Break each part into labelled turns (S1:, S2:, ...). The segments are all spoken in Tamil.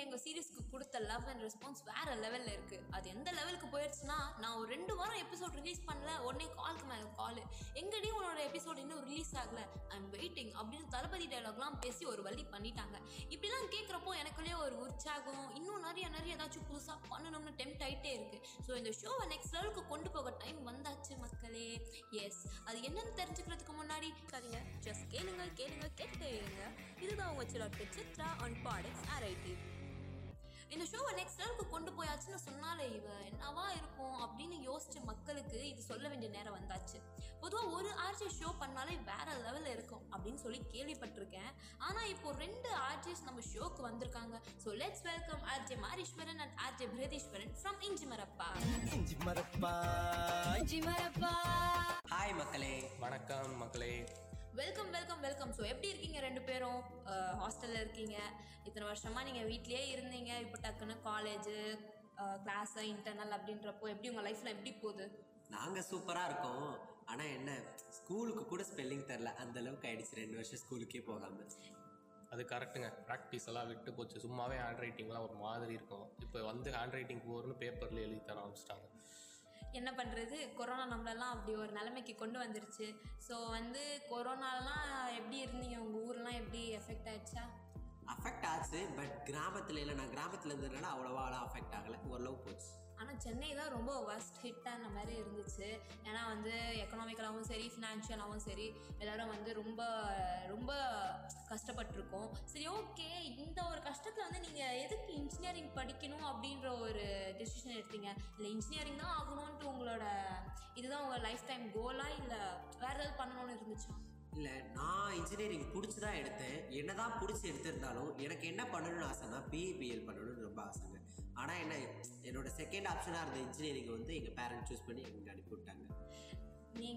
S1: எங்கள் சீரீஸ்க்கு கொடுத்த லவ் அண்ட் ரெஸ்பான்ஸ் வேறு லெவலில் இருக்குது அது எந்த லெவலுக்கு போயிடுச்சுன்னா நான் ஒரு ரெண்டு வாரம் எபிசோட் ரிலீஸ் பண்ணல உடனே காலுக்கு மேலே கால் எங்கடி உன்னோட எபிசோட் இன்னும் ரிலீஸ் ஆகல? ஐம் வெயிட்டிங் அப்படின்னு தளபதி டைலாக்லாம் பேசி ஒரு வழி பண்ணிட்டாங்க. இப்படிலாம் கேட்குறப்போ எனக்குள்ளேயே ஒரு உற்சாகம் இன்னும் நிறைய நிறைய ஏதாச்சும் புதுசாக பண்ணணும்னு டெம்ட் ஆகிட்டே இருக்குது ஸோ இந்த ஷோவை நெக்ஸ்ட் லெவலுக்கு கொண்டு போக டைம் வந்தாச்சு மக்களே. எஸ் அது என்னன்னு தெரிஞ்சுக்கிறதுக்கு முன்னாடி சரிங்க ஜஸ்ட் கேளுங்க கேளுங்க கேட்டே இதுதான் உங்க சிலர் சித்ரா அண்ட் பாடக்ஸ் ஆர்ஐடி இந்த ஷோவை நெக்ஸ்ட் லெவலுக்கு கொண்டு போயாச்சுன்னு சொன்னாலே இவ என்னவா இருக்கும் அப்படின்னு யோசிச்ச மக்களுக்கு இது சொல்ல வேண்டிய நேரம் வந்தாச்சு. பொதுவாக ஒரு ஆர்ஜே ஷோ பண்ணாலே வேற லெவலில் இருக்கும் அப்படின்னு சொல்லி கேள்விப்பட்டிருக்கேன். ஆனால் இப்போ ரெண்டு ஆர்ஜேஸ் நம்ம ஷோக்கு வந்திருக்காங்க. So let's welcome RJ Mariswaran and RJ Pradeeswaran from Inji Marappa
S2: Inji மரப்பா
S3: hi மக்களே.
S4: வணக்கம் மக்களே.
S1: வெல்கம் வெல்கம் வெல்கம் ஸோ எப்படி இருக்கீங்க ரெண்டு பேரும்? ஹாஸ்டலில் இருக்கீங்க. இத்தனை வருஷமாக நீங்கள் வீட்லேயே இருந்தீங்க. இப்போ டக்குன்னு காலேஜு கிளாஸு இன்டர்னல் அப்படின்றப்போ எப்படி உங்கள் லைஃப்பில் எப்படி போகுது?
S3: நாங்கள் சூப்பராக இருக்கோம். ஆனால் என்ன ஸ்கூலுக்கு கூட ஸ்பெல்லிங் தெரில அந்த அளவுக்கு ஆயிடுச்சு. ரெண்டு வருஷம் ஸ்கூலுக்கே போகாமல்
S4: அது கரெக்டுங்க ப்ராக்டிஸ் எல்லாம் விட்டு போச்சு. சும்மாவே ஹேண்ட் ரைட்டிங்லாம் ஒரு மாதிரி இருக்கும். இப்போ வந்து ஹேண்ட் ரைட்டிங் போகிறன்னு பேப்பரில் எழுதி தர ஆரம்பிச்சிட்டாங்க.
S1: என்ன பண்ணுறது கொரோனா நம்மளெல்லாம் அப்படி ஒரு நிலைமைக்கு கொண்டு வந்துருச்சு. ஸோ வந்து கொரோனாலாம் எப்படி இருந்தீங்க? உங்கள் ஊர்லாம் எப்படி எஃபெக்ட் ஆயிடுச்சா
S3: அஃபெக்ட் ஆச்சு பட் கிராமத்தில் இல்லை. நான் கிராமத்தில் இருந்ததுனால அவ்வளோவா அஃபெக்ட் ஆகலை. ஓரளவு போச்சு.
S1: ஆனால் சென்னை தான் ரொம்ப ஒர்ஸ்ட் ஹிட்டான மாதிரி இருந்துச்சு. ஏன்னா வந்து எக்கனாமிக்கலாகவும் சரி ஃபினான்ஷியலாகவும் சரி எல்லாரும் வந்து ரொம்ப கஷ்டப்பட்டிருக்கோம். சரி ஓகே இந்த ஒரு கஷ்டத்தில் வந்து நீங்கள் எதுக்கு இன்ஜினியரிங் படிக்கணும் அப்படின்ற ஒரு டெசிஷன் எடுத்தீங்க? இல்லை இன்ஜினியரிங் தான் ஆகணுன்ட்டு உங்களோட இதுதான் உங்கள் லைஃப் டைம் கோலா இல்லை வேறு ஏதாவது பண்ணணும்னு இருந்துச்சா?
S3: இல்லை நான் இன்ஜினியரிங் பிடிச்சி தான் எடுத்தேன். என்ன தான் பிடிச்சி எடுத்திருந்தாலும் எனக்கு என்ன பண்ணணும்னு ஆசைன்னா பிஇபிஎல் பண்ணணும்னு ரொம்ப ஆசைங்க. ஆனால் என்ன என்னோட செகண்ட் ஆப்ஷனாக இருந்த இன்ஜினியரிங் வந்து எங்கள் பேரண்ட்ஸ் சூஸ் பண்ணி எங்களுக்கு அனுப்பிவிட்டேன்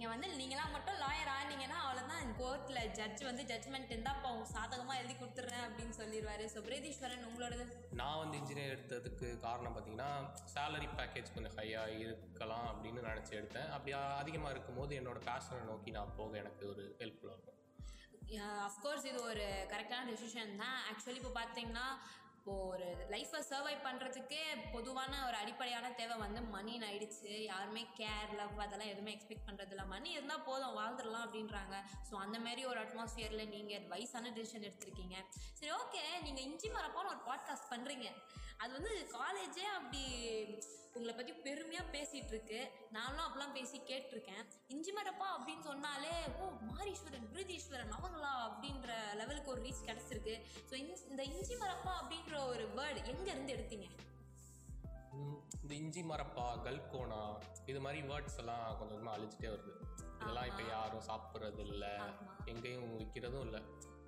S1: நீங்கள் வந்து நீங்களாம் மட்டும் லாயர் ஆனீங்கன்னா அவ்வளோதான் கோர்ட்டில் ஜட்ஜ் வந்து ஜட்ஜ்மெண்ட் இருந்தால் அப்போ அவங்க சாதகமாக எழுதி கொடுத்துட்றேன் அப்படின்னு சொல்லிடுவாரு. ஸோ பிரேதீஸ்வரன் உங்களோடது?
S4: நான் வந்து இன்ஜினியர் எடுத்ததுக்கு காரணம் பார்த்தீங்கன்னா சேலரி பேக்கேஜ் கொஞ்சம் ஹையாக இருக்கலாம் அப்படின்னு நினச்சி எடுத்தேன். அப்படி அதிகமாக இருக்கும்போது என்னோட பேஷனை நோக்கி நான் போக எனக்கு ஒரு ஹெல்ப்ஃபுல்லாக இருக்கும்.
S1: அஃப்கோர்ஸ் இது ஒரு கரெக்டான டெசிஷன் தான். ஆக்சுவலி இப்போ பார்த்தீங்கன்னா இப்போது ஒரு லைஃப்பை சர்வை பண்ணுறதுக்கே பொதுவான ஒரு அடிப்படையான தேவை வந்து மணின்னு ஆயிடுச்சு. யாருமே கேர் லவ் அதெல்லாம் எதுவுமே எக்ஸ்பெக்ட் பண்ணுறதில்ல மணி இருந்தால் போதும் வாழ்ந்துடலாம் அப்படின்றாங்க. ஸோ அந்த மாதிரி ஒரு அட்மாஸ்ஃபியரில் நீங்கள் வயசான டிசிஷன் எடுத்திருக்கீங்க. சரி ஓகே நீங்கள் இஞ்சி மரப்பான்னு ஒரு பாட்காஸ்ட் பண்ணுறீங்க அது வந்து காலேஜே அப்படி உங்களை பற்றி பெருமையாக பேசிகிட்டு இருக்கு. நானும் அப்படிலாம் பேசி கேட்டிருக்கேன். இஞ்சி மரப்பா அப்படின்னு சொன்னாலே ஓ மாரீஸ்வரன் பிரீதீஸ்வரன் ஒரு ரீச் கிடச்சிருக்கு. ஸோ இந்த இஞ்சி மரப்பா அப்படின்ற ஒரு வேர்டு எங்கேருந்து எடுத்தீங்க?
S4: இந்த இஞ்சி மரப்பா கல்கோனா இது மாதிரி வேர்ட்ஸ் எல்லாம் கொஞ்சம் கொஞ்சமாக அழிச்சிட்டே வருது. இதெல்லாம் இப்போ யாரும் சாப்பிட்றது இல்லை. எங்கேயும் விற்கிறதும் இல்லை.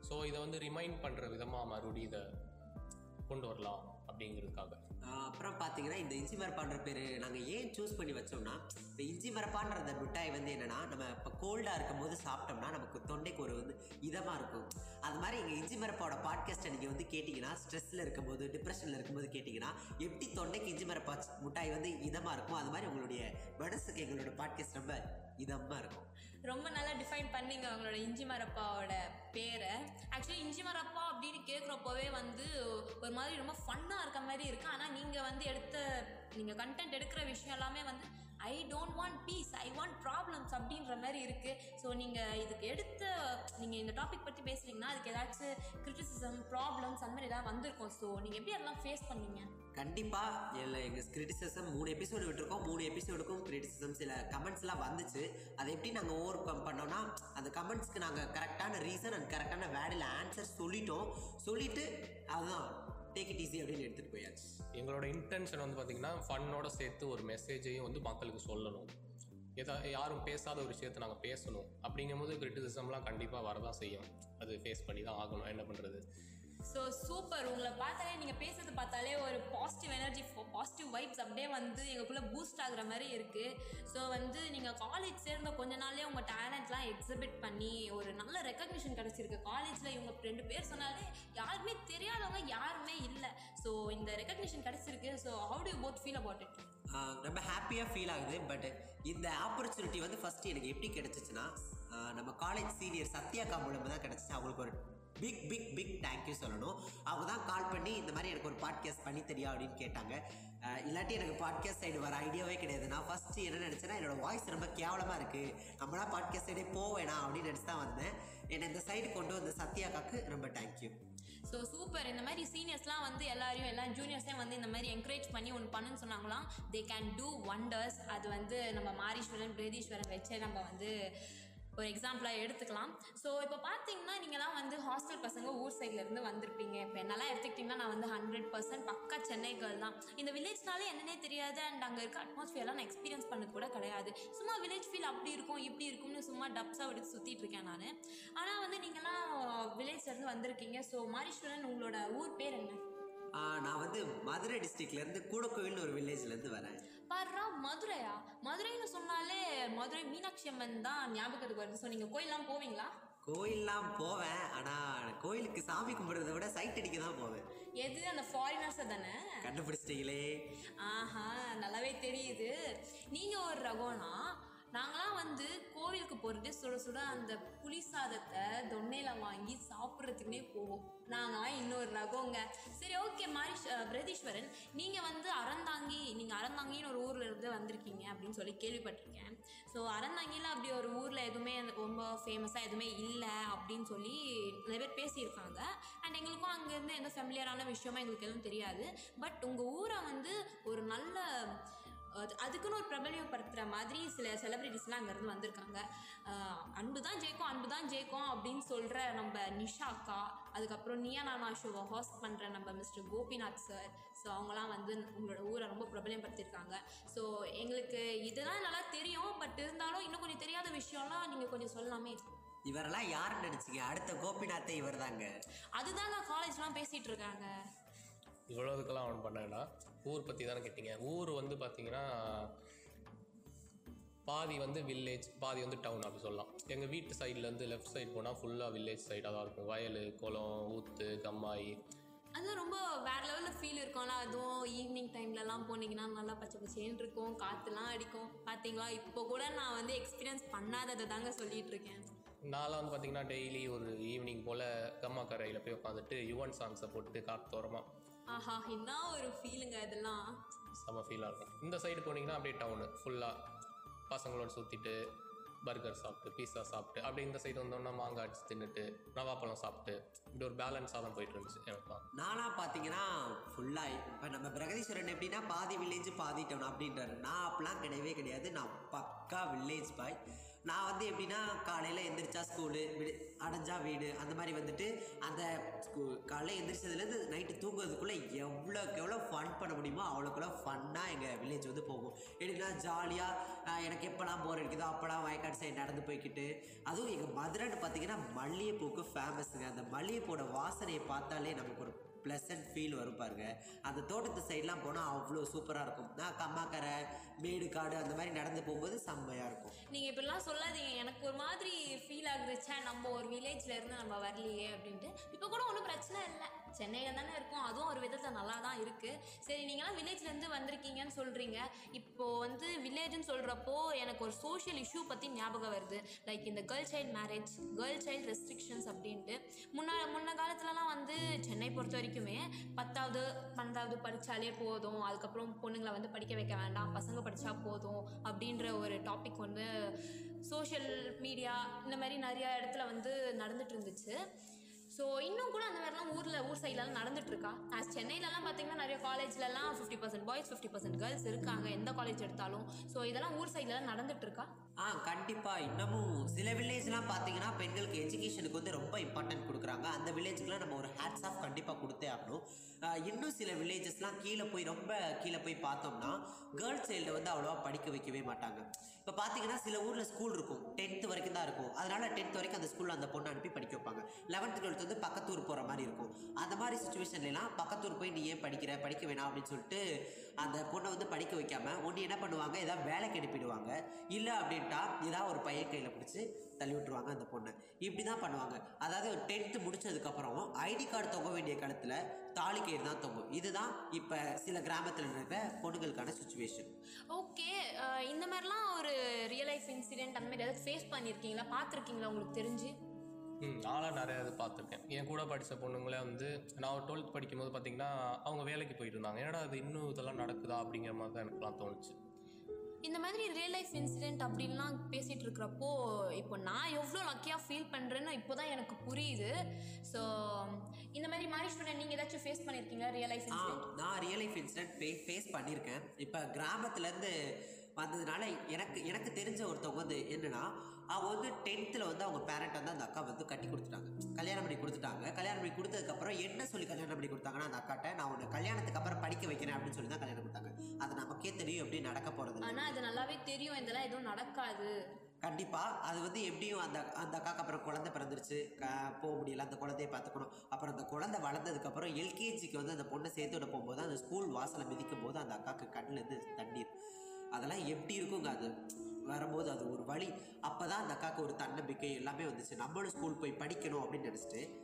S4: ஸோ இதை வந்து ரிமைண்ட் பண்ணுற விதமாக மறுபடியும் இதை கொண்டு வரலாம் அப்படிங்கிறதுக்காக.
S3: அப்புறம் பார்த்தீங்கன்னா இந்த இஞ்சி மரப்பான்ற பேர் நாங்கள் ஏன் சூஸ் பண்ணி வச்சோம்னா இந்த இஞ்சி மரப்பான்ற அந்த மிட்டாய் வந்து என்னன்னா நம்ம இப்போ கோல்டாக இருக்கும் போது சாப்பிட்டோம்னா நமக்கு தொண்டைக்கு ஒரு வந்து இதமாக இருக்கும். அது மாதிரி எங்கள் இஞ்சி மரப்பாவோட பாட்காஸ்ட்டை நீங்கள் வந்து கேட்டிங்கன்னா ஸ்ட்ரெஸ்ஸில் இருக்கும்போது டிப்ரெஷனில் இருக்கும்போது கேட்டிங்கன்னா எப்படி தொண்டைக்கு இஞ்சி மரப்பா மிட்டாய் வந்து இதமாக இருக்கும் அது மாதிரி உங்களுடைய மனசுக்கு எங்களோட பாட்காஸ்ட் ரொம்ப இதமாக இருக்கும்.
S1: ரொம்ப நல்லா டிஃபைன் பண்ணீங்க அவங்களோட இஞ்சி மரப்பாவோட பேரை. ஆக்சுவலி இஞ்சி மரப்பா அப்படின்னு கேட்குறப்போவே வந்து ஒரு மாதிரி ரொம்ப ஃபன்னாக இருக்க மாதிரி இருக்கும் ஆனால் நீங்கள் வந்து எடுத்த நீங்கள் கண்டென்ட் எடுக்கிற விஷயம் எல்லாமே வந்து I don't want peace I want problems அப்படின்ற மாதிரி இருக்குது ஸோ நீங்கள் இதுக்கு எடுத்த நீங்கள் இந்த டாபிக் பற்றி பேசுறீங்கன்னா அதுக்கு ஏதாச்சும் கிரிட்டிசிசம் ப்ராப்ளம்ஸ் அந்த மாதிரி ஏதாவது வந்திருக்கும். ஸோ நீங்கள் எப்படி அதெல்லாம் ஃபேஸ் பண்ணீங்க?
S3: கண்டிப்பாக இல்லை எங்கள் கிரிட்டிசிசம் மூணு எபிசோடு விட்டுருக்கோம். மூணு எபிசோடுக்கும் கிரிட்டிசிசம் சில கமெண்ட்ஸ்லாம் வந்துச்சு. அதை எப்படி நாங்கள் ஓவர் கம் பண்ணோம்னா அந்த கமெண்ட்ஸ்க்கு நாங்கள் கரெக்டான ரீசன் அண்ட் கரெக்டான வேர்டில் ஆன்சர் சொல்லிட்டோம். சொல்லிட்டு அதுதான். டேக் இட் ஈஸி அப்படின்னு எடுத்துகிட்டு போயாச்சு.
S4: எங்களோட இன்டென்ஷன் வந்து பார்த்திங்கன்னா ஃபன்னோட சேர்த்து ஒரு மெசேஜையும் வந்து மக்களுக்கு சொல்லணும். எதா யாரும் பேசாத ஒரு விஷயத்தை நாங்கள் பேசணும். அப்படிங்கும்போது கிரிட்டிசிசம்லாம் கண்டிப்பாக வரதான் செய்யும். அது ஃபேஸ் பண்ணி தான் ஆகணும். என்ன பண்ணுறது
S1: ஸோ சூப்பர் உங்களை பார்த்தாலே நீங்கள் பேசுறது பார்த்தாலே ஒரு பாசிட்டிவ் எனர்ஜி பாசிட்டிவ் வைப்ஸ் அப்படியே வந்து எங்களுக்குள்ளே பூஸ்ட் ஆகுற மாதிரி இருக்குது ஸோ வந்து நீங்கள் காலேஜ் சேர்ந்த கொஞ்ச நாள்லேயே உங்கள் டேலண்ட்லாம் எக்ஸிபிட் பண்ணி ஒரு நல்ல ரெக்கக்னிஷன் கிடச்சிருக்கு. காலேஜில் இவங்க ரெண்டு பேர் சொன்னாலே யாருமே தெரியாதவங்க யாருமே இல்லை. ஸோ இந்த ரெக்கக்னிஷன் கிடச்சிருக்கு. So how do both feel about it
S3: ரொம்ப ஹாப்பியாக ஃபீல் ஆகுது. பட் இந்த ஆப்பர்ச்சுனிட்டி வந்து ஃபஸ்ட்டு எனக்கு எப்படி கிடச்சிச்சுன்னா நம்ம காலேஜ் சீனியர் சத்யாக்கா மூலமாக தான் கிடச்சிச்சு. அவங்களுக்கு ஒரு பிக் பிக் பிக் தேங்க்யூ சொல்லணும். அவங்க தான் கால் பண்ணி இந்த மாதிரி எனக்கு ஒரு பாட்காஸ்ட் பண்ணி தெரியா அப்படின்னு கேட்டாங்க. இல்லாட்டி எனக்கு பாட்காஸ்ட் சைடு வர ஐடியாவே கிடையாது. நான் ஃபஸ்ட்டு என்ன நினச்சேன்னா என்னோட வாய்ஸ் ரொம்ப கேவலமாக இருக்குது நம்மளா பாட்காஸ்ட் சைடே போவேணா அப்படின்னு நினச்சி தான் வந்தேன். என்னை இந்த சைடு கொண்டு வந்த சத்யாக்காக்கு ரொம்ப தேங்க்யூ
S1: ஸோ சூப்பர் இந்த மாதிரி சீனியர்ஸ்லாம் வந்து எல்லாரையும் எல்லா ஜூனியர்ஸையும் வந்து இந்த மாதிரி என்கரேஜ் பண்ணி ஒன்று பண்ணுன்னு சொன்னாங்களாம். தே கேன் டூ ஒண்டர்ஸ் அது வந்து நம்ம மாரீஸ்வரன் பிரதீஸ்வரன் வச்சே நம்ம வந்து ஒரு எக்ஸாம்பிளாக எடுத்துக்கலாம். ஸோ இப்போ பார்த்தீங்கன்னா நீங்களாம் வந்து ஹாஸ்டல் பசங்க ஊர் சைட்லேருந்து வந்திருப்பீங்க. இப்போ என்னெல்லாம் எடுத்துக்கிட்டிங்கன்னா நான் வந்து ஹண்ட்ரட் பர்சன்ட் பக்கா சென்னை கேர்ள் தான். இந்த வில்லேஜ்னாலே என்னன்னே தெரியாது. அண்ட் அங்கே இருக்க அட்மாஸ்ஃபியர்லாம் நான் எக்ஸ்பீரியன்ஸ் பண்ண கூட கிடையாது. சும்மா வில்லேஜ் ஃபீல் அப்படி இருக்கும் இப்படி இருக்கும்னு சும்மா டப்ஸாக விட்டு சுற்றிட்டு இருக்கேன் நான். ஆனால் வந்து நீங்களாம் வில்லேஜ்லேருந்து வந்திருக்கீங்க. ஸோ மாரீஸ்வரன் உங்களோட ஊர் பேர் என்ன?
S3: நான் வந்து மதுரை டிஸ்ட்ரிக்ட்லேருந்து கூடக்கோவில்னு ஒரு வில்லேஜ்லேருந்து வரேன்.
S1: பாருடா மதுரையா? மதுரைன்னு சொன்னாலே மதுரை மீனாட்சி அம்மன் தான் ஞாபகத்துக்கு வருது ஸோ நீங்கள் கோயிலெலாம் போவீங்களா?
S3: கோயில்லாம் போவேன். ஆனால் கோயிலுக்கு சாமி கும்பிட்றத விட சைட் அடிக்க தான் போவேன்.
S1: எது? அந்த ஃபாரினர்ஸை தானே?
S3: கண்டுபிடிச்சிட்டீங்களே.
S1: ஆஹா நல்லாவே தெரியுது. நீங்கள் ஒரு ரகம்னா நாங்களாம் வந்து கோவிலுக்கு போகிறது சுட சுட அந்த புளி சாதத்தை தொன்னையில் வாங்கி சாப்பிட்றதுக்குனே போவோம். நாங்களாம் இன்னொரு ரகங்க. சரி ஓகே மாரிஷ் பிரதீஸ்வரன் நீங்கள் வந்து அறந்தாங்கி நீங்கள் அறந்தாங்கின்னு ஒரு ஊரில் இருந்து வந்திருக்கீங்க அப்படின்னு சொல்லி கேள்விப்பட்டிருக்கேன். ஸோ அறந்தாங்கியில் அப்படி ஒரு ஊரில் எதுவுமே ரொம்ப ஃபேமஸாக எதுவுமே இல்லை அப்படின்னு சொல்லி நிறைய பேர் பேசியிருக்காங்க. அண்ட் எங்களுக்கும் அங்கேருந்து எந்த ஃபெமிலியரான விஷயமா எங்களுக்கு எதுவும் தெரியாது. பட் உங்கள் ஊரை வந்து ஒரு நல்ல அதுக்குன்னு ஒரு பிரபலியப்படுத்துகிற மாதிரி சில செலிபிரிட்டிஸ்லாம் அங்கேருந்து வந்திருக்காங்க. அன்பு தான் ஜெயிக்கும் அன்பு தான் ஜெயிக்கும் அப்படின்னு சொல்கிற நம்ம நிஷா அக்கா அதுக்கப்புறம் நியா நானா ஷோவை ஹோஸ்ட் பண்ணுற நம்ம மிஸ்டர் கோபிநாத் சார் ஸோ அவங்களாம் வந்து உங்களோட ஊரை ரொம்ப பிரபலியப்படுத்தியிருக்காங்க ஸோ எங்களுக்கு இதெல்லாம் நல்லா தெரியும் பட் இருந்தாலும் இன்னும் கொஞ்சம் தெரியாத விஷயம்லாம் நீங்கள் கொஞ்சம் சொல்லலாமே
S3: இவரெல்லாம் யாருன்னு நினைச்சீங்க? அடுத்த கோபிநாத்தே இவர் தாங்க
S1: அதுதாங்க காலேஜ்லாம் பேசிகிட்டு இருக்காங்க.
S4: இவ்வளோ இதுக்கெல்லாம் அவன் பண்ணேன்னா ஊர் பற்றி தானே கேட்டிங்க. ஊர் வந்து பார்த்தீங்கன்னா பாதி வந்து வில்லேஜ் பாதி வந்து டவுன் அப்படி சொல்லலாம். எங்கள் வீட்டு சைட்லேருந்து லெஃப்ட் சைடு போனால் ஃபுல்லாக வில்லேஜ் சைடாக தான் இருக்கும். வயல் குளம் ஊத்து கம்மாய்.
S1: அது ரொம்ப வேற லெவலில் ஃபீல் இருக்கும்ல. அதுவும் ஈவினிங் டைம்லலாம் போனீங்கன்னா நல்லா பச்சை பச்சேன்னு இருக்கும். காற்றுலாம் அடிக்கும். பார்த்தீங்களா இப்போ கூட நான் வந்து எக்ஸ்பீரியன்ஸ் பண்ணாததை தாங்க சொல்லிட்டு இருக்கேன்.
S4: நான்லாம் வந்து பார்த்தீங்கன்னா டெய்லி ஒரு ஈவினிங் போல் கம்மா கரையில் போய் உட்காந்துட்டு யுவன் சாங்ஸை போட்டு காத்தோரமாக
S1: ஆஹா என்ன ஒரு ஃபீலுங்க இதெல்லாம்?
S4: செம்ம ஃபீலாக இருக்கும். இந்த சைடு போனீங்கன்னா அப்படியே டவுனு ஃபுல்லாக பசங்களோட சுற்றிட்டு பர்கர் சாப்பிட்டு பீஸா சாப்பிட்டு அப்படியே இந்த சைடு வந்தோம்னா மாங்காய் அடிச்சு தின்னுட்டு நவாப்பழம் சாப்பிட்டு இப்படி ஒரு பேலன்ஸாக தான் போயிட்டு இருந்துச்சு எனக்குலாம்
S3: நானா பார்த்தீங்கன்னா ஃபுல்லாக இப்போ நம்ம பிரகதீஸ்வரன் எப்படின்னா பாதி வில்லேஜ் பாதி டவுன் அப்படின்றாரு. நான் அப்படிலாம் கிடையவே கிடையாது. நான் பக்கா வில்லேஜ் பாய் நான் வந்து எப்படின்னா காலையில் எந்திரிச்சா ஸ்கூலு விடு அடைஞ்சா வீடு அந்த மாதிரி வந்துட்டு அந்த ஸ்கூ காலையில் எந்திரிச்சதுலேருந்து நைட்டு தூங்குறதுக்குள்ளே எவ்வளோக்கு எவ்வளோ ஃபன் பண்ண முடியுமோ அவ்வளோக்குள்ள ஃபன்னாக எங்கள் வில்லேஜ் வந்து போகும். எப்படின்னா ஜாலியாக எனக்கு எப்போலாம் போர் அடிக்குதோ அப்போலாம் வயக்காடு சைடு நடந்து போய்க்கிட்டு அதுவும் எங்கள் மதுரைன்னு பார்த்தீங்கன்னா மல்லிகைப்பூக்கு ஃபேமஸுங்க அந்த மல்லிகைப்பூட வாசனையை பார்த்தாலே நமக்கு ஒரு ப்ளசன்ட் ஃபீல் வரும் பாருங்க. அந்த தோட்டத்து சைட்லாம் போனால் அவ்வளோ சூப்பராக இருக்கும். நான் கம்மாக்கரை மேடு காடு அந்த மாதிரி நடந்து போகும்போது செம்மையாக இருக்கும்.
S1: நீங்கள் இப்படிலாம் சொல்லாதீங்க. எனக்கு ஒரு மாதிரி ஃபீல் ஆகுதுச்சா நம்ம ஒரு வில்லேஜில் இருந்து நம்ம வரலையே அப்படின்ட்டு. இப்போ கூட ஒன்றும் பிரச்சனை இல்லை. சென்னையில் தானே இருக்கும். அதுவும் ஒரு விதத்தில் நல்லா தான் இருக்குது சரி நீங்களாம் வில்லேஜ்லேருந்து வந்திருக்கீங்கன்னு சொல்கிறீங்க இப்போது வந்து வில்லேஜ்னு சொல்கிறப்போ எனக்கு ஒரு சோஷியல் இஷ்யூ பற்றி ஞாபகம் வருது. லைக் இந்த girl child marriage girl child restrictions அப்படின்ட்டு. முன்ன முன்ன காலத்துலலாம் வந்து சென்னை பொறுத்த வரைக்கும் பத்தாவது பன்னெண்டாவது படித்தாலே போதும். அதுக்கப்புறம் பொண்ணுங்களை வந்து படிக்க வைக்க வேண்டாம். பசங்க படித்தா போதும் அப்படின்ற ஒரு டாபிக் வந்து சோஷியல் மீடியா இந்த மாதிரி நிறைய இடத்துல வந்து நடந்துட்டு இருந்துச்சு ஸோ இன்னும் கூட அந்த மாதிரிலாம் ஊரில் ஊர் சைட்லலாம் நடந்துட்டுருக்கா? நான் சென்னையிலலாம் பார்த்தீங்கன்னா நிறைய காலேஜ்லலாம் fifty percent boys fifty percent girls இருக்காங்க. எந்த காலேஜ் எடுத்தாலும். ஸோ இதெல்லாம் ஊர் சைட்லலாம் நடந்துட்டுருக்கா?
S3: ஆ கண்டிப்பாக இன்னமும் சில வில்லேஜ்லாம் பார்த்தீங்கன்னா பெண்களுக்கு எஜுகேஷனுக்கு வந்து ரொம்ப இம்பார்ட்டன்ட் கொடுக்குறாங்க. அந்த வில்லேஜ்க்குலாம் நம்ம ஒரு ஹேட்ஸ் ஆஃப் கண்டிப்பாக ஆகணும் இன்னும் சில வில்லேஜஸ்லாம் கீழே போய் ரொம்ப கீழே போய் பார்த்தோம்னா கேர்ள்ஸ் சைல்டை வந்து அவ்வளோவா படிக்க வைக்கவே மாட்டாங்க. இப்போ பார்த்தீங்கன்னா சில ஊரில் ஸ்கூல் இருக்கும். டென்த்து வரைக்கும் தான் இருக்கும். அதனால டென்த் வரைக்கும் அந்த ஸ்கூலில் அந்த பொண்ணை அனுப்பி படிக்க வைப்பாங்க. லெவன்த்து டுவெல்த் வந்து பக்கத்தூர் போகிற மாதிரி இருக்கும். அந்த மாதிரி சுச்சுவேஷன்லாம் பக்கத்தூர் போய் நீ ஏன் படிக்கிற? படிக்க வேணாம் அப்படின்னு சொல்லிட்டு அந்த பொண்ணை வந்து படிக்க வைக்காமல் ஒன்று என்ன பண்ணுவாங்க? ஏதாவது வேலைக்கு அனுப்பிடுவாங்க. இல்லை அப்படின்ட்டா ஏதாவது ஒரு பையன் கையில் பிடிச்சி தள்ளி விட்டுருவாங்க அந்த பொண்ணை. இப்படி தான் பண்ணுவாங்க. அதாவது டென்த்து முடிச்சதுக்கப்புறம் ஐடி கார்டு தொங்க வேண்டிய காலத்தில் தாலி தான் தொங்கும். இதுதான் இப்போ சில கிராமத்தில் இருக்கிற பொண்ணுங்களுக்கான சுச்சுவேஷன்
S1: ஓகே இந்த மாதிரிலாம் ஒரு ரியல் லைஃப் இன்சிடென்ட் அந்த மாதிரி ஏதாவது ஃபேஸ் பண்ணியிருக்கீங்களா பார்த்துருக்கீங்களா? உங்களுக்கு தெரிஞ்சு?
S4: ம் நாளாக நிறைய இது பார்த்துருக்கேன். என் கூட படித்த பொண்ணுங்களே வந்து நான் டுவெல்த் படிக்கும்போது பார்த்தீங்கன்னா அவங்க வேலைக்கு போயிட்டு இருந்தாங்க என்னடா அது இன்னும் இதெல்லாம் நடக்குதா அப்படிங்கிற மாதிரி தான் எனக்குலாம் தோணுச்சு.
S1: இந்த மாதிரி ரியல் லைஃப் இன்சிடென்ட் அப்படின்லாம் பேசிட்டு இருக்கிறப்போ இப்போ நான் எவ்வளோ லக்கியாக ஃபீல் பண்ணுறேன்னு இப்போ தான் எனக்கு புரியுது. ஸோ இந்த மாதிரி ஸ்டூடெண்ட் நீங்கள் ஏதாச்சும் ஃபேஸ் பண்ணியிருக்கீங்களா ரியல் லைஃப்
S3: நான் ரியல் லைஃப் இன்சிடென்ட் ஃபே ஃபேஸ் பண்ணியிருக்கேன் இப்போ கிராமத்துலேருந்து வந்ததுனால எனக்கு எனக்கு தெரிஞ்ச ஒருத்தவங்க வந்து என்னன்னா அவங்க வந்து டென்த்தில் வந்து அவங்க பேரண்ட் வந்து அந்த அக்கா வந்து கட்டி கொடுத்துட்டாங்க. கல்யாணம் பண்ணி கொடுத்துட்டாங்க. கல்யாணம் பண்ணி கொடுத்ததுக்கப்புறம் என்ன சொல்லி கல்யாணம் பண்ணி கொடுத்தாங்கன்னா அந்த அக்காட்ட நான் உன்னை கல்யாணத்துக்கு அப்புறம் படிக்க வைக்கிறேன் அப்படின்னு சொல்லி தான் கல்யாணம் கொடுத்தாங்க. அது நமக்கே தெரியும் எப்படி நடக்க போகிறது
S1: ஆனால் அது நல்லாவே தெரியும். இதெல்லாம் எதுவும் நடக்காது.
S3: கண்டிப்பாக அது வந்து எப்படியும் அந்த அந்த அக்காக்கு அப்புறம் குழந்தை பிறந்துருச்சு. போக முடியல. அந்த குழந்தைய பார்த்துக்கணும். அப்புறம் அந்த குழந்தை வளர்ந்ததுக்கப்புறம் எல்கேஜிக்கு வந்து அந்த பொண்ணை சேர்த்து விட போகும்போது அந்த ஸ்கூல் வாசலை மிதிக்கும் போது அந்த அக்காவுக்கு கண்ணிலேருந்து தண்ணீர். அதெல்லாம் எப்படி இருக்குங்க அது? வரும்போது அது ஒரு வழி. அப்போ தான் அந்த அக்காவுக்கு ஒரு தன்னம்பிக்கை எல்லாமே வந்துச்சு. நம்மளும் ஸ்கூல் போய் படிக்கணும் அப்படின்னு நினச்சிட்டு.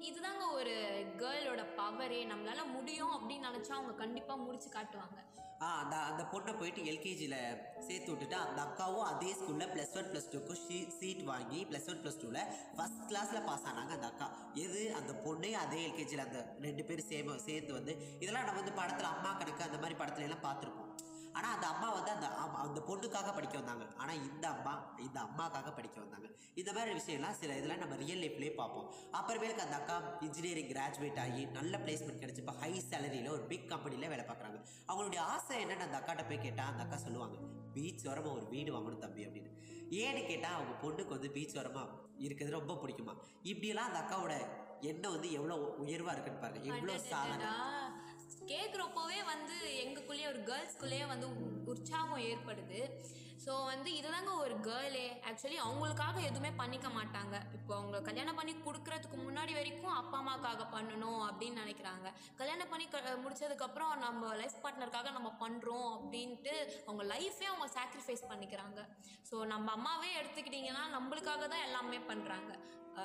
S1: இதுதாங்க ஒரு கேர்ளோட பவரே நம்மளால முடியும் அப்படின்னு நினச்சா அவங்க கண்டிப்பாக முடிச்சு காட்டுவாங்க.
S3: ஆ அந்த அந்த பொண்ணை போயிட்டு எல்கேஜியில் சேர்த்து விட்டுட்டு அந்த அக்காவும் அதே ஸ்கூலில் ப்ளஸ் ஒன் ப்ளஸ் டூக்கு சீட் வாங்கி ப்ளஸ் ஒன் ப்ளஸ் டூவில் ஃபஸ்ட் கிளாஸில் பாஸ் ஆனாங்க அந்த அக்கா. எது? அந்த பொண்ணே அதே எல்கேஜியில் அந்த ரெண்டு பேரும் சேம சேர்ந்து வந்து இதெல்லாம் நம்ம வந்து படத்தில் அம்மா கணக்கு அந்த மாதிரி படத்துல எல்லாம் பார்த்துருப்போம். ஆனால் அந்த அம்மா வந்து அந்த அந்த பொண்ணுக்காக படிக்க வந்தாங்க. ஆனால் இந்த அம்மா இந்த அம்மாக்காக படிக்க வந்தாங்க. இந்த மாதிரி விஷயம்லாம் சில இதெல்லாம் நம்ம ரியல் லைஃப்லேயே பார்ப்போம். அப்புறமேலுக்கு அந்த அக்கா இன்ஜினியரிங் கிராஜுவேட் ஆகி நல்ல பிளேஸ்மெண்ட் கிடைச்சி இப்போ ஹை சேலரியில் ஒரு பிக் கம்பெனியில் வேலை பார்க்குறாங்க. அவங்களுடைய ஆசை என்னன்னு அந்த அக்காட்ட போய் கேட்டால் அந்த அக்கா சொல்லுவாங்க பீச் ஓரமாக ஒரு வீடு வாங்கணும் தம்பி அப்படின்னு. ஏன்னு கேட்டால் அவங்க பொண்ணுக்கு வந்து பீச் ஓரமாக இருக்கிறது ரொம்ப பிடிக்குமா? இப்படியெல்லாம் அந்த அக்காவோட எண்ணம் வந்து எவ்வளோ உயர்வாக இருக்குன்னு பாருங்க. எவ்வளோ சாதனை.
S1: கேட்குறப்போவே வந்து எங்களுக்குள்ளேயே ஒரு கேர்ள்ஸ்குள்ளேயே வந்து உற்சாகம் ஏற்படுது. ஸோ வந்து இதுதாங்க ஒரு கேர்ளே ஆக்சுவலி அவங்களுக்காக எதுவுமே பண்ணிக்க மாட்டாங்க. இப்போ அவங்க கல்யாணம் பண்ணி கொடுக்குறதுக்கு முன்னாடி வரைக்கும் அப்பா அம்மாக்காக பண்ணணும் அப்படின்னு நினைக்கிறாங்க. கல்யாணம் பண்ணி க முடிச்சதுக்கப்புறம் நம்ம லைஃப் பார்ட்னருக்காக நம்ம பண்ணுறோம் அப்படின்ட்டு அவங்க லைஃபே அவங்க சாக்ரிஃபைஸ் பண்ணிக்கிறாங்க. ஸோ நம்ம அம்மாவே எடுத்துக்கிட்டிங்கன்னா நம்மளுக்காக தான் எல்லாமே பண்ணுறாங்க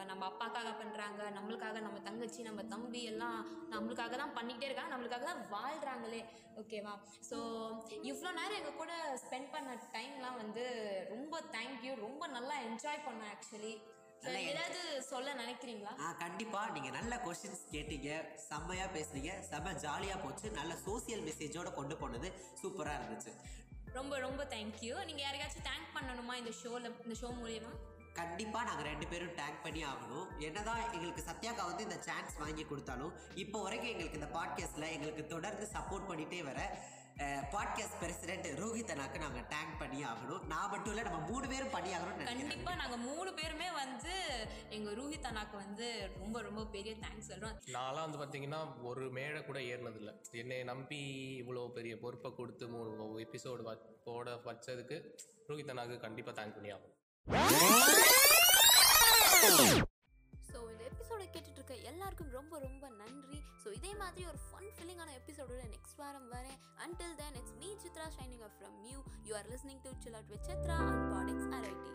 S1: நம்ம அப்பாக்காக பண்ணுறாங்க நம்மளுக்காக நம்ம தங்கச்சி நம்ம தம்பி எல்லாம் நம்மளுக்காக தான் பண்ணிக்கிட்டே இருக்காங்க நம்மளுக்காக தான் வாழ்கிறாங்களே ஓகேவா ஸோ இவ்வளோ நேரம் எங்கள் கூட ஸ்பெண்ட் பண்ண டைம்லாம் வந்து ரொம்ப தேங்க்யூ ரொம்ப நல்லா என்ஜாய் பண்ணேன் ஆக்சுவலி ஏதாவது சொல்ல நினைக்கிறீங்களா?
S3: ஆ கண்டிப்பாக நீங்கள் நல்ல கொஸ்டின்ஸ் கேட்டீங்க செம்மையாக பேசுனீங்க செம்ம ஜாலியாக போச்சு. நல்ல சோசியல் மெசேஜோட கொண்டு போனது சூப்பராக இருந்துச்சு.
S1: ரொம்ப ரொம்ப தேங்க்யூ நீங்கள் யாருக்காச்சும் தேங்க் பண்ணணுமா இந்த ஷோவில் இந்த ஷோ மூலியமா?
S3: கண்டிப்பாக நாங்கள் ரெண்டு பேரும் டேக் பண்ணி ஆகணும். என்னதான் எங்களுக்கு சத்யாக்கா வந்து இந்த சான்ஸ் வாங்கி கொடுத்தாலும் இப்போ வரைக்கும் எங்களுக்கு இந்த பாட்காஸ்ட்டில் எங்களுக்கு தொடர்ந்து சப்போர்ட் பண்ணிகிட்டே வர பாட்காஸ்ட் பிரசிடென்ட் ரோஹித் அண்ணாக்கு நாங்கள் டேங்க் பண்ணி ஆகணும். நான் மட்டும் இல்லை நம்ம மூணு பேரும் பண்ணி ஆகணும்னு நினைக்கிறேன்.
S1: கண்டிப்பா நாங்க மூணு பேருமே வந்து எங்க ரூஹித் அண்ணாக்கு வந்து ரொம்ப ரொம்ப பெரிய தேங்க்ஸ் சொல்றோம்.
S4: நான்லாம் வந்து பார்த்தீங்கன்னா ஒரு மேடை கூட ஏறினதில்ல. என்னை நம்பி இவ்வளோ பெரிய பொறுப்பை கொடுத்து மூணு எபிசோடு போட வச்சதுக்கு ரோஹித் அண்ணாக்கு கண்டிப்பாக தேங்க் பண்ணி ஆகும்
S1: ஸோ இந்த எபிசோட கேட்டுட்டு இருக்க எல்லாருக்கும் ரொம்ப ரொம்ப நன்றி. ஸோ இதே மாதிரி ஒரு ஃபன் ஃபீலிங்கான எபிசோடோட நெக்ஸ்ட் வாரம் வரேன். Until then it's me Chitra shining up from you you are listening to chill out with Chitra and பாடிக்ஸ் RIT